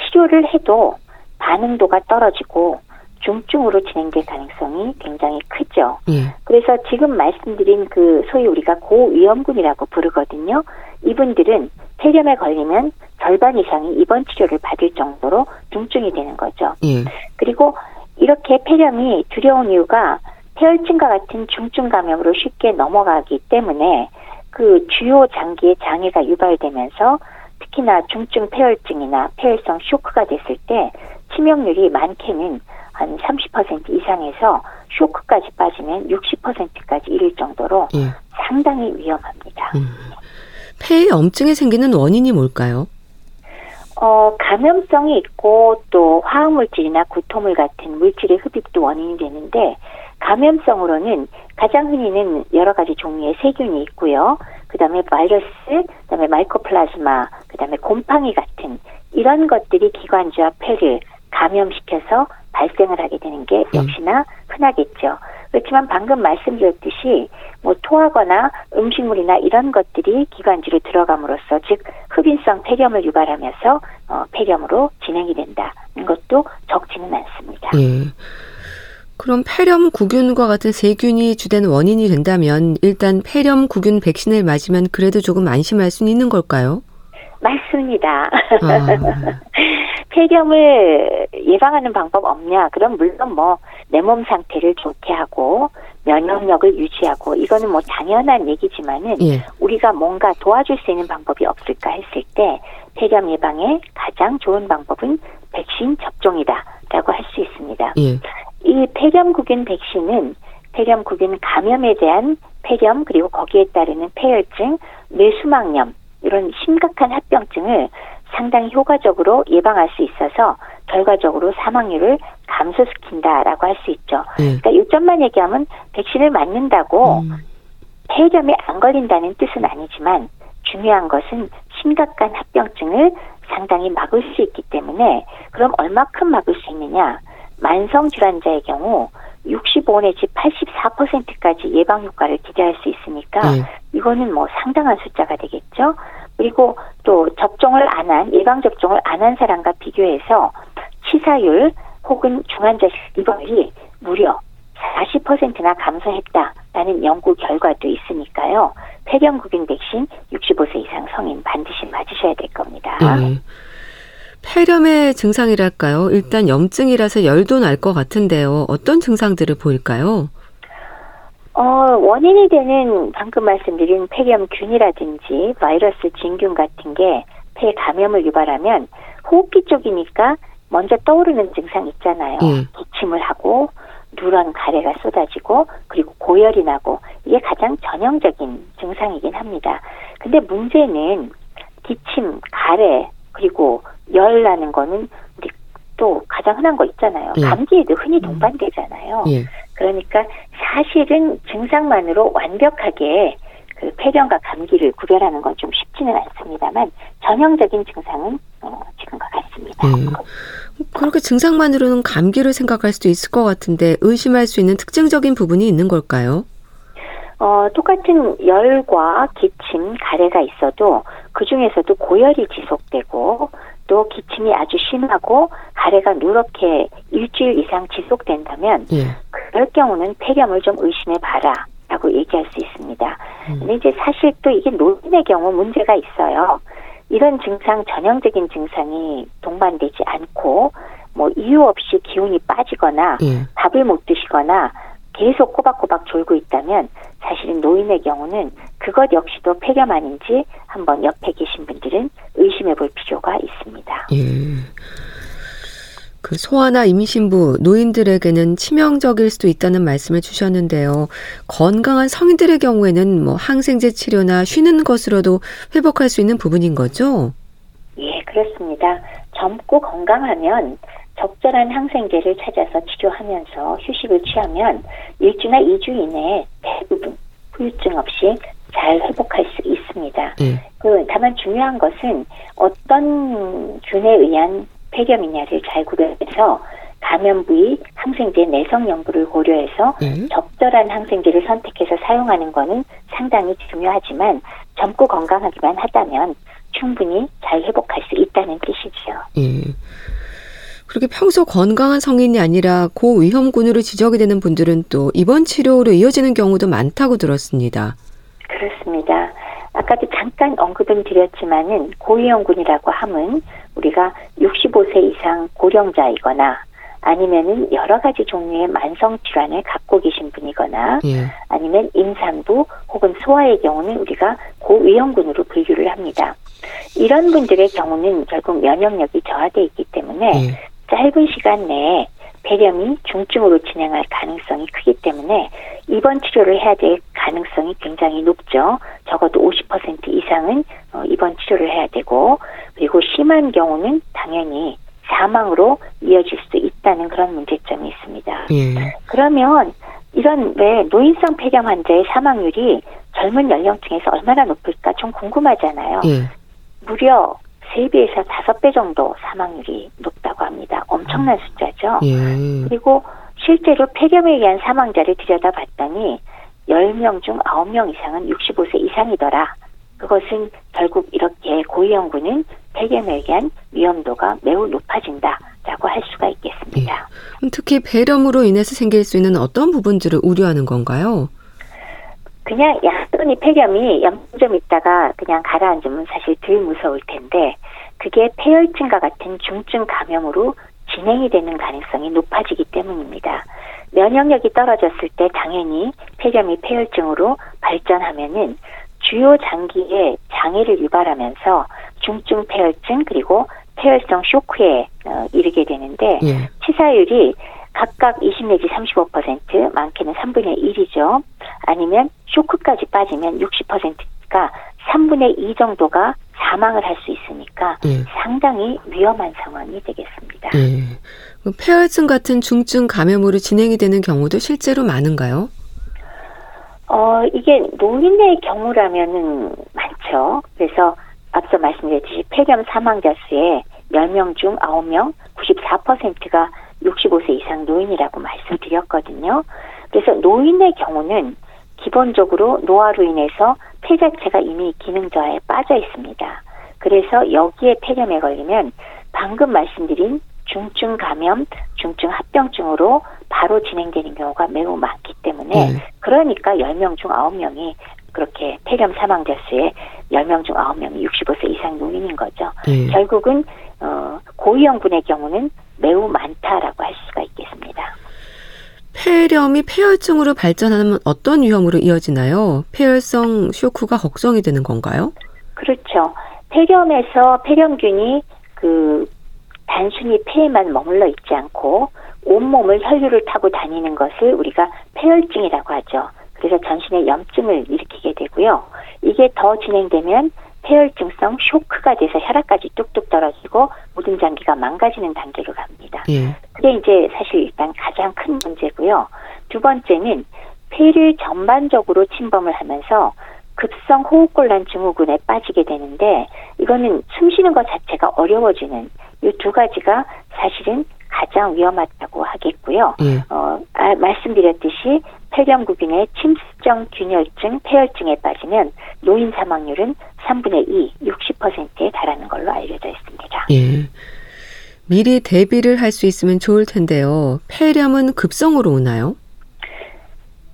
치료를 해도 반응도가 떨어지고 중증으로 진행될 가능성이 굉장히 크죠. 예. 그래서 지금 말씀드린 그 소위 우리가 고위험군이라고 부르거든요. 이분들은 폐렴에 걸리면 절반 이상이 입원 치료를 받을 정도로 중증이 되는 거죠. 예. 그리고 이렇게 폐렴이 두려운 이유가 폐혈증과 같은 중증 감염으로 쉽게 넘어가기 때문에 그 주요 장기에 장애가 유발되면서 특히나 중증 폐혈증이나 폐혈성 쇼크가 됐을 때 치명률이 많게는 한 30% 이상에서 쇼크까지 빠지면 60%까지 이를 정도로 예. 상당히 위험합니다. 음. 폐염증이 생기는 원인이 뭘까요? 어, 감염성이 있고 또 화학물질이나 구토물 같은 물질의 흡입도 원인이 되는데 감염성으로는 가장 흔히는 여러 가지 종류의 세균이 있고요. 그다음에 바이러스, 그다음에 마이코플라즈마, 그다음에 곰팡이 같은 이런 것들이 기관지와 폐를 감염시켜서 발생을 하게 되는 게 역시나 흔하겠죠. 그렇지만 방금 말씀드렸듯이 뭐 토하거나 음식물이나 이런 것들이 기관지로 들어감으로써 즉 흡인성 폐렴을 유발하면서 어, 폐렴으로 진행이 된다는 것도 적지는 않습니다. 예. 그럼 폐렴 구균과 같은 세균이 주된 원인이 된다면 일단 폐렴 구균 백신을 맞으면 그래도 조금 안심할 수는 있는 걸까요? 맞습니다. 아. <laughs> 폐렴을 예방하는 방법 없냐? 그럼 물론 뭐 내 몸 상태를 좋게 하고 면역력을 유지하고 이거는 뭐 당연한 얘기지만은 예. 우리가 뭔가 도와줄 수 있는 방법이 없을까 했을 때 폐렴 예방에 가장 좋은 방법은 백신 접종이다라고 할 수 있습니다. 예. 이 폐렴구균 백신은 폐렴구균 감염에 대한 폐렴 그리고 거기에 따르는 폐혈증, 뇌수막염 이런 심각한 합병증을 상당히 효과적으로 예방할 수 있어서 결과적으로 사망률을 감소시킨다라고 할 수 있죠. 예. 그러니까 요점만 얘기하면 백신을 맞는다고 음. 폐렴에 안 걸린다는 뜻은 아니지만 중요한 것은 심각한 합병증을 상당히 막을 수 있기 때문에 그럼 얼마큼 막을 수 있느냐? 만성 질환자의 경우 65 내지 84%까지 예방 효과를 기대할 수 있으니까 예. 이거는 뭐 상당한 숫자가 되겠죠. 그리고 또 접종을 안 한 예방 접종을 안 한 사람과 비교해서 치사율 혹은 중환자실 입원율이 무려 40%나 감소했다라는 연구 결과도 있으니까요. 폐렴 구균 백신 65세 이상 성인 반드시 맞으셔야 될 겁니다. 예. 폐렴의 증상이랄까요? 일단 염증이라서 열도 날 것 같은데요. 어떤 증상들을 보일까요? 어, 원인이 되는 방금 말씀드린 폐렴균이라든지 바이러스 진균 같은 게 폐 감염을 유발하면 호흡기 쪽이니까 먼저 떠오르는 증상 있잖아요. 예. 기침을 하고 누런 가래가 쏟아지고 그리고 고열이 나고 이게 가장 전형적인 증상이긴 합니다. 근데 문제는 기침, 가래 그리고 열 나는 거는 우리 또 가장 흔한 거 있잖아요. 예. 감기에도 흔히 동반되잖아요. 예. 그러니까 사실은 증상만으로 완벽하게 그 폐렴과 감기를 구별하는 건 좀 쉽지는 않습니다만 전형적인 증상은 어, 지금과 같습니다. 예. 그렇게 증상만으로는 감기를 생각할 수도 있을 것 같은데 의심할 수 있는 특징적인 부분이 있는 걸까요? 어, 똑같은 열과 기침, 가래가 있어도 그 중에서도 고열이 지속되고 또 기침이 아주 심하고 가래가 누렇게 일주일 이상 지속된다면 예. 그럴 경우는 폐렴을 좀 의심해 봐라. 라고 얘기할 수 있습니다. 음. 근데 이제 사실 또 이게 노인의 경우 문제가 있어요. 이런 증상, 전형적인 증상이 동반되지 않고, 뭐, 이유 없이 기운이 빠지거나, 예. 밥을 못 드시거나, 계속 꼬박꼬박 졸고 있다면, 사실은 노인의 경우는 그것 역시도 폐렴 아닌지 한번 옆에 계신 분들은 의심해 볼 필요가 있습니다. 예. 그 소아나 임신부 노인들에게는 치명적일 수도 있다는 말씀을 주셨는데요. 건강한 성인들의 경우에는 뭐 항생제 치료나 쉬는 것으로도 회복할 수 있는 부분인 거죠? 예, 그렇습니다. 젊고 건강하면 적절한 항생제를 찾아서 치료하면서 휴식을 취하면 1주나 2주 이내에 대부분 후유증 없이 잘 회복할 수 있습니다. 예. 그 다만 중요한 것은 어떤 균에 의한 폐렴이냐를 잘 구별해서 감염 부위 항생제 내성 연구를 고려해서 예. 적절한 항생제를 선택해서 사용하는 것은 상당히 중요하지만 젊고 건강하기만 하다면 충분히 잘 회복할 수 있다는 뜻이지요. 예. 그렇게 평소 건강한 성인이 아니라 고위험군으로 지적이 되는 분들은 또 입원 치료로 이어지는 경우도 많다고 들었습니다. 그렇습니다. 아까도 잠깐 언급은 드렸지만은 고위험군이라고 함은 우리가 65세 이상 고령자이거나 아니면은 여러 가지 종류의 만성 질환을 갖고 계신 분이거나 예. 아니면 임산부 혹은 소아의 경우는 우리가 고위험군으로 분류를 합니다. 이런 분들의 경우는 결국 면역력이 저하돼 있기 때문에 예. 짧은 시간 내에 폐렴이 중증으로 진행할 가능성이 크기 때문에 입원 치료를 해야 될 가능성이 굉장히 높죠. 적어도 50% 이상은 어, 입원 치료를 해야 되고 그리고 심한 경우는 당연히 사망으로 이어질 수도 있다는 그런 문제점이 있습니다. 예. 그러면 이런 왜 노인성 폐렴 환자의 사망률이 젊은 연령층에서 얼마나 높을까 좀 궁금하잖아요. 예. 무려 3배에서 5배 정도 사망률이 높다고 합니다. 엄청난 숫자죠. 예. 그리고 실제로 폐렴에 의한 사망자를 들여다봤더니 10명 중 9명 이상은 65세 이상이더라. 그것은 결국 이렇게 고위험군은 폐렴에 의한 위험도가 매우 높아진다라고 할 수가 있겠습니다. 그럼 특히 폐렴으로 인해서 생길 수 있는 어떤 부분들을 우려하는 건가요? 그냥 약간의 폐렴이 염증 있다가 그냥 가라앉으면 사실 덜 무서울 텐데 그게 폐혈증과 같은 중증 감염으로 진행이 되는 가능성이 높아지기 때문입니다. 면역력이 떨어졌을 때 당연히 폐렴이 폐혈증으로 발전하면은 주요 장기에 장애를 유발하면서 중증 폐혈증 그리고 폐혈성 쇼크에 어, 이르게 되는데 예. 치사율이 각각 20 내지 35% 많게는 3분의 1이죠. 아니면 쇼크까지 빠지면 60%가 3분의 2 정도가 사망을 할 수 있으니까 예. 상당히 위험한 상황이 되겠습니다. 예. 폐혈증 같은 중증 감염으로 진행이 되는 경우도 실제로 많은가요? 어, 이게 노인의 경우라면은 많죠. 그래서 앞서 말씀드렸듯이 폐렴 사망자 수의 10명 중 9명, 94%가 65세 이상 노인이라고 말씀드렸거든요. 그래서 노인의 경우는 기본적으로 노화로 인해서 폐 자체가 이미 기능 저하에 빠져 있습니다. 그래서 여기에 폐렴에 걸리면 방금 말씀드린 중증 감염, 중증 합병증으로 바로 진행되는 경우가 매우 많기 때문에 예. 그러니까 10명 중 9명이 그렇게 폐렴 사망자 수의 10명 중 9명이 65세 이상 노인인 거죠. 예. 결국은 어, 고위험군의 경우는 매우 많다라고 할 수가 있겠습니다. 폐렴이 폐혈증으로 발전하면 어떤 위험으로 이어지나요? 폐혈성 쇼크가 걱정이 되는 건가요? 그렇죠. 폐렴에서 폐렴균이 그 단순히 폐에만 머물러 있지 않고 온몸을 혈류를 타고 다니는 것을 우리가 폐혈증이라고 하죠. 그래서 전신에 염증을 일으키게 되고요. 이게 더 진행되면 폐혈증성 쇼크가 돼서 혈압까지 뚝뚝 떨어지고 모든 장기가 망가지는 단계로 갑니다. 예. 그게 이제 사실 일단 가장 큰 문제고요. 두 번째는 폐를 전반적으로 침범을 하면서 급성 호흡곤란 증후군에 빠지게 되는데 이거는 숨 쉬는 것 자체가 어려워지는 이 두 가지가 사실은 가장 위험하다고 하겠고요. 예. 어, 아, 말씀드렸듯이 폐렴구균의 침습성 균열증, 폐혈증에 빠지면 노인 사망률은 3분의 2, 60%에 달하는 걸로 알려져 있습니다. 예. 미리 대비를 할 수 있으면 좋을 텐데요. 폐렴은 급성으로 오나요?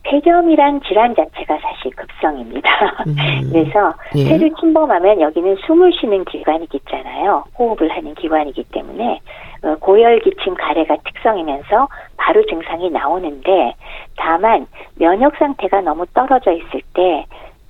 폐렴이란 질환 자체가 사실 급성입니다. 음. <laughs> 그래서 예. 폐를 침범하면 여기는 숨을 쉬는 기관이기 있잖아요. 호흡을 하는 기관이기 때문에 어, 고열기침 가래가 특성이면서 바로 증상이 나오는데 다만 면역 상태가 너무 떨어져 있을 때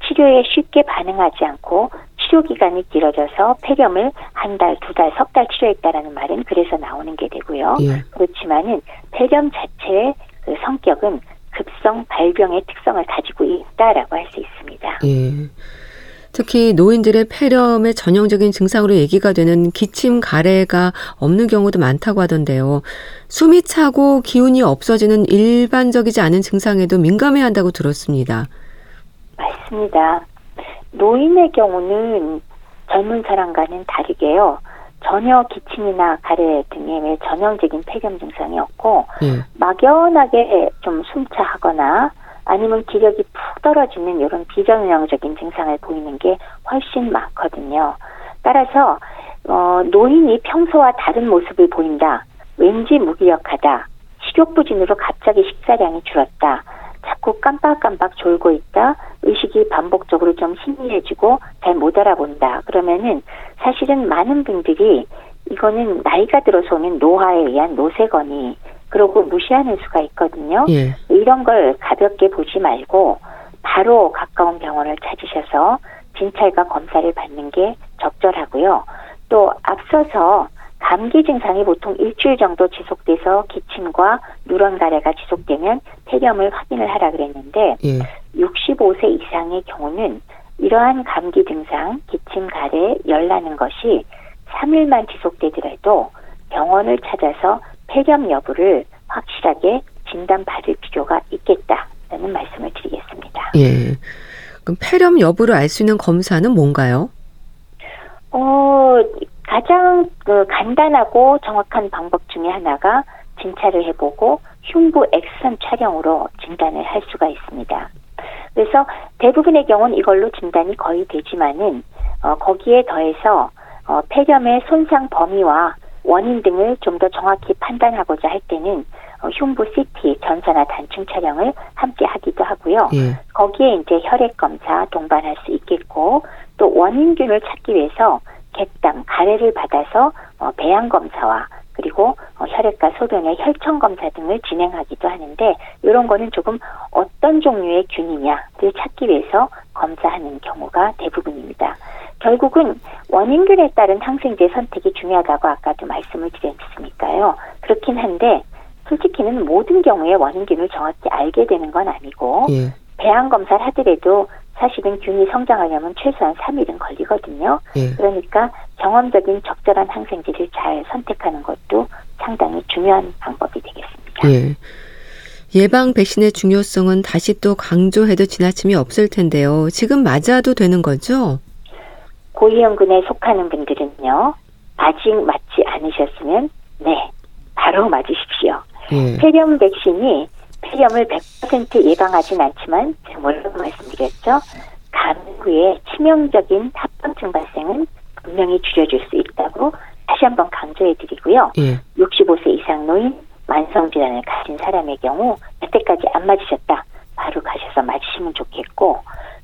치료에 쉽게 반응하지 않고 치료 기간이 길어져서 폐렴을 한 달, 두 달, 석 달 치료했다라는 말은 그래서 나오는 게 되고요. 예. 그렇지만은 폐렴 자체의 그 성격은 급성 발병의 특성을 가지고 있다라고 할 수 있습니다. 예. 특히 노인들의 폐렴의 전형적인 증상으로 얘기가 되는 기침 가래가 없는 경우도 많다고 하던데요. 숨이 차고 기운이 없어지는 일반적이지 않은 증상에도 민감해야 한다고 들었습니다. 맞습니다. 노인의 경우는 젊은 사람과는 다르게요. 전혀 기침이나 가래 등의 전형적인 폐렴 증상이 없고 예. 막연하게 좀 숨차하거나 아니면 기력이 푹 떨어지는 이런 비전형적인 증상을 보이는 게 훨씬 많거든요. 따라서 어, 노인이 평소와 다른 모습을 보인다. 왠지 무기력하다. 식욕부진으로 갑자기 식사량이 줄었다. 자꾸 깜빡깜빡 졸고 있다. 의식이 반복적으로 좀 희미해지고 잘 못 알아본다. 그러면은 사실은 많은 분들이 이거는 나이가 들어서 오는 노화에 의한 노쇠건이 그러고 무시하는 수가 있거든요. 예. 이런 걸 가볍게 보지 말고 바로 가까운 병원을 찾으셔서 진찰과 검사를 받는 게 적절하고요. 또 앞서서 감기 증상이 보통 일주일 정도 지속돼서 기침과 누런 가래가 지속되면 폐렴을 확인을 하라 그랬는데 예. 65세 이상의 경우는 이러한 감기 증상, 기침, 가래, 열 나는 것이 3일만 지속되더라도 병원을 찾아서 폐렴 여부를 확실하게 진단받을 필요가 있겠다라는 말씀을 드리겠습니다. 예. 그럼 폐렴 여부를 알 수 있는 검사는 뭔가요? 어, 가장 그 간단하고 정확한 방법 중에 하나가 진찰을 해보고 흉부 엑스선 촬영으로 진단을 할 수가 있습니다. 그래서 대부분의 경우는 이걸로 진단이 거의 되지만은 어, 거기에 더해서 어, 폐렴의 손상 범위와 원인 등을 좀 더 정확히 판단하고자 할 때는 어, 흉부 CT 전사나 단층 촬영을 함께 하기도 하고요. 예. 거기에 이제 혈액 검사 동반할 수 있겠고 또 원인균을 찾기 위해서 객담 가래를 받아서 어, 배양 검사와 그리고 어, 혈액과 소변의 혈청 검사 등을 진행하기도 하는데 이런 거는 조금 어떤 종류의 균이냐를 찾기 위해서 검사하는 경우가 대부분입니다. 결국은 원인균에 따른 항생제 선택이 중요하다고 아까도 말씀을 드렸으니까요. 그렇긴 한데 솔직히는 모든 경우에 원인균을 정확히 알게 되는 건 아니고 예. 배양 검사를 하더라도 사실은 균이 성장하려면 최소한 3일은 걸리거든요. 예. 그러니까 경험적인 적절한 항생제를 잘 선택하는 것도 상당히 중요한 방법이 되겠습니다. 예. 예방 백신의 중요성은 다시 또 강조해도 지나침이 없을 텐데요. 지금 맞아도 되는 거죠? 고위험군에 속하는 분들은요, 아직 맞지 않으셨으면, 네, 바로 맞으십시오. 예. 폐렴 백신이 폐렴을 100% 예방하진 않지만, 제가 뭐라고 말씀드렸죠? 감염 후에 치명적인 합병증 발생은 분명히 줄여줄 수 있다고 다시 한번 강조해 드리고요. 예. 65세 이상 노인, 만성질환을 가진 사람의 경우 여태까지 안 맞으셨다. 바로 가셔서 맞으시면 좋겠고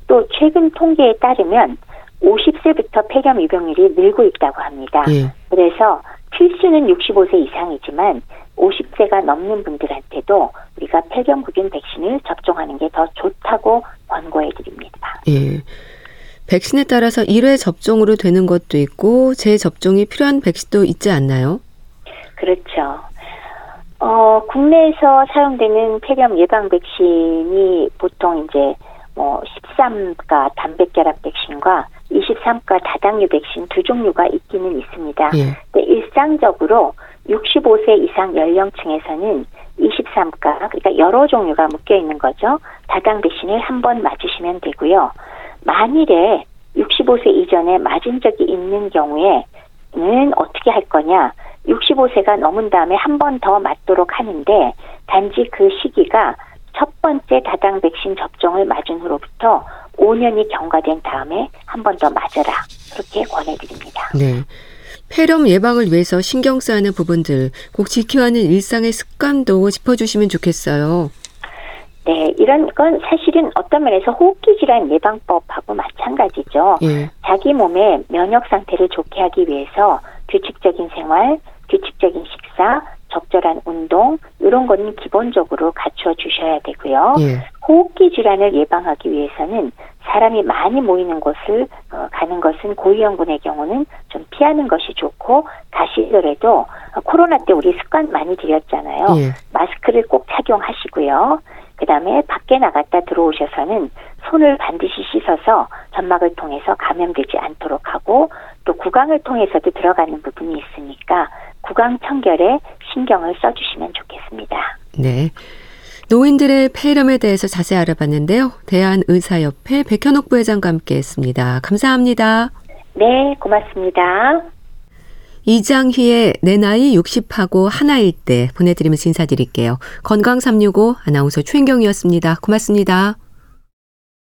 또 최근 통계에 따르면 50세부터 폐렴 유병률이 늘고 있다고 합니다. 예. 그래서 필수는 65세 이상이지만 50세가 넘는 분들한테도 우리가 폐렴구균 백신을 접종하는 게 더 좋다고 권고해 드립니다. 예. 백신에 따라서 1회 접종으로 되는 것도 있고 재접종이 필요한 백신도 있지 않나요? 그렇죠. 어, 국내에서 사용되는 폐렴 예방 백신이 보통 이제 뭐 13가 단백결합 백신과 23가 다당류 백신 두 종류가 있기는 있습니다. 예. 근데 일상적으로 65세 이상 연령층에서는 23가 그러니까 여러 종류가 묶여 있는 거죠. 다당 백신을 한 번 맞으시면 되고요. 만일에 65세 이전에 맞은 적이 있는 경우에는 어떻게 할 거냐? 65세가 넘은 다음에 한 번 더 맞도록 하는데 단지 그 시기가 첫 번째 다당 백신 접종을 맞은 후로부터 5년이 경과된 다음에 한 번 더 맞아라. 그렇게 권해드립니다. 네. 폐렴 예방을 위해서 신경 써야 하는 부분들 꼭 지켜야 하는 일상의 습관도 짚어주시면 좋겠어요. 네, 이런 건 사실은 어떤 면에서 호흡기 질환 예방법하고 마찬가지죠. 예. 자기 몸의 면역 상태를 좋게 하기 위해서 규칙적인 생활, 규칙적인 식사, 적절한 운동 이런 거는 기본적으로 갖추어 주셔야 되고요. 예. 호흡기 질환을 예방하기 위해서는 사람이 많이 모이는 곳을 어, 가는 것은 고위험군의 경우는 좀 피하는 것이 좋고 가시더라도 어, 코로나 때 우리 습관 많이 들였잖아요. 예. 마스크를 꼭 착용하시고요. 그다음에 밖에 나갔다 들어오셔서는 손을 반드시 씻어서 점막을 통해서 감염되지 않도록 하고 또 구강을 통해서도 들어가는 부분이 있으니까 구강 청결에 신경을 써주시면 좋겠습니다. 네. 노인들의 폐렴에 대해서 자세히 알아봤는데요. 대한의사협회 백현옥 부회장과 함께했습니다. 감사합니다. 네, 고맙습니다. 이장희의 내 나이 60하고 하나일 때 보내드리면서 인사드릴게요. 건강365 아나운서 최인경이었습니다. 고맙습니다.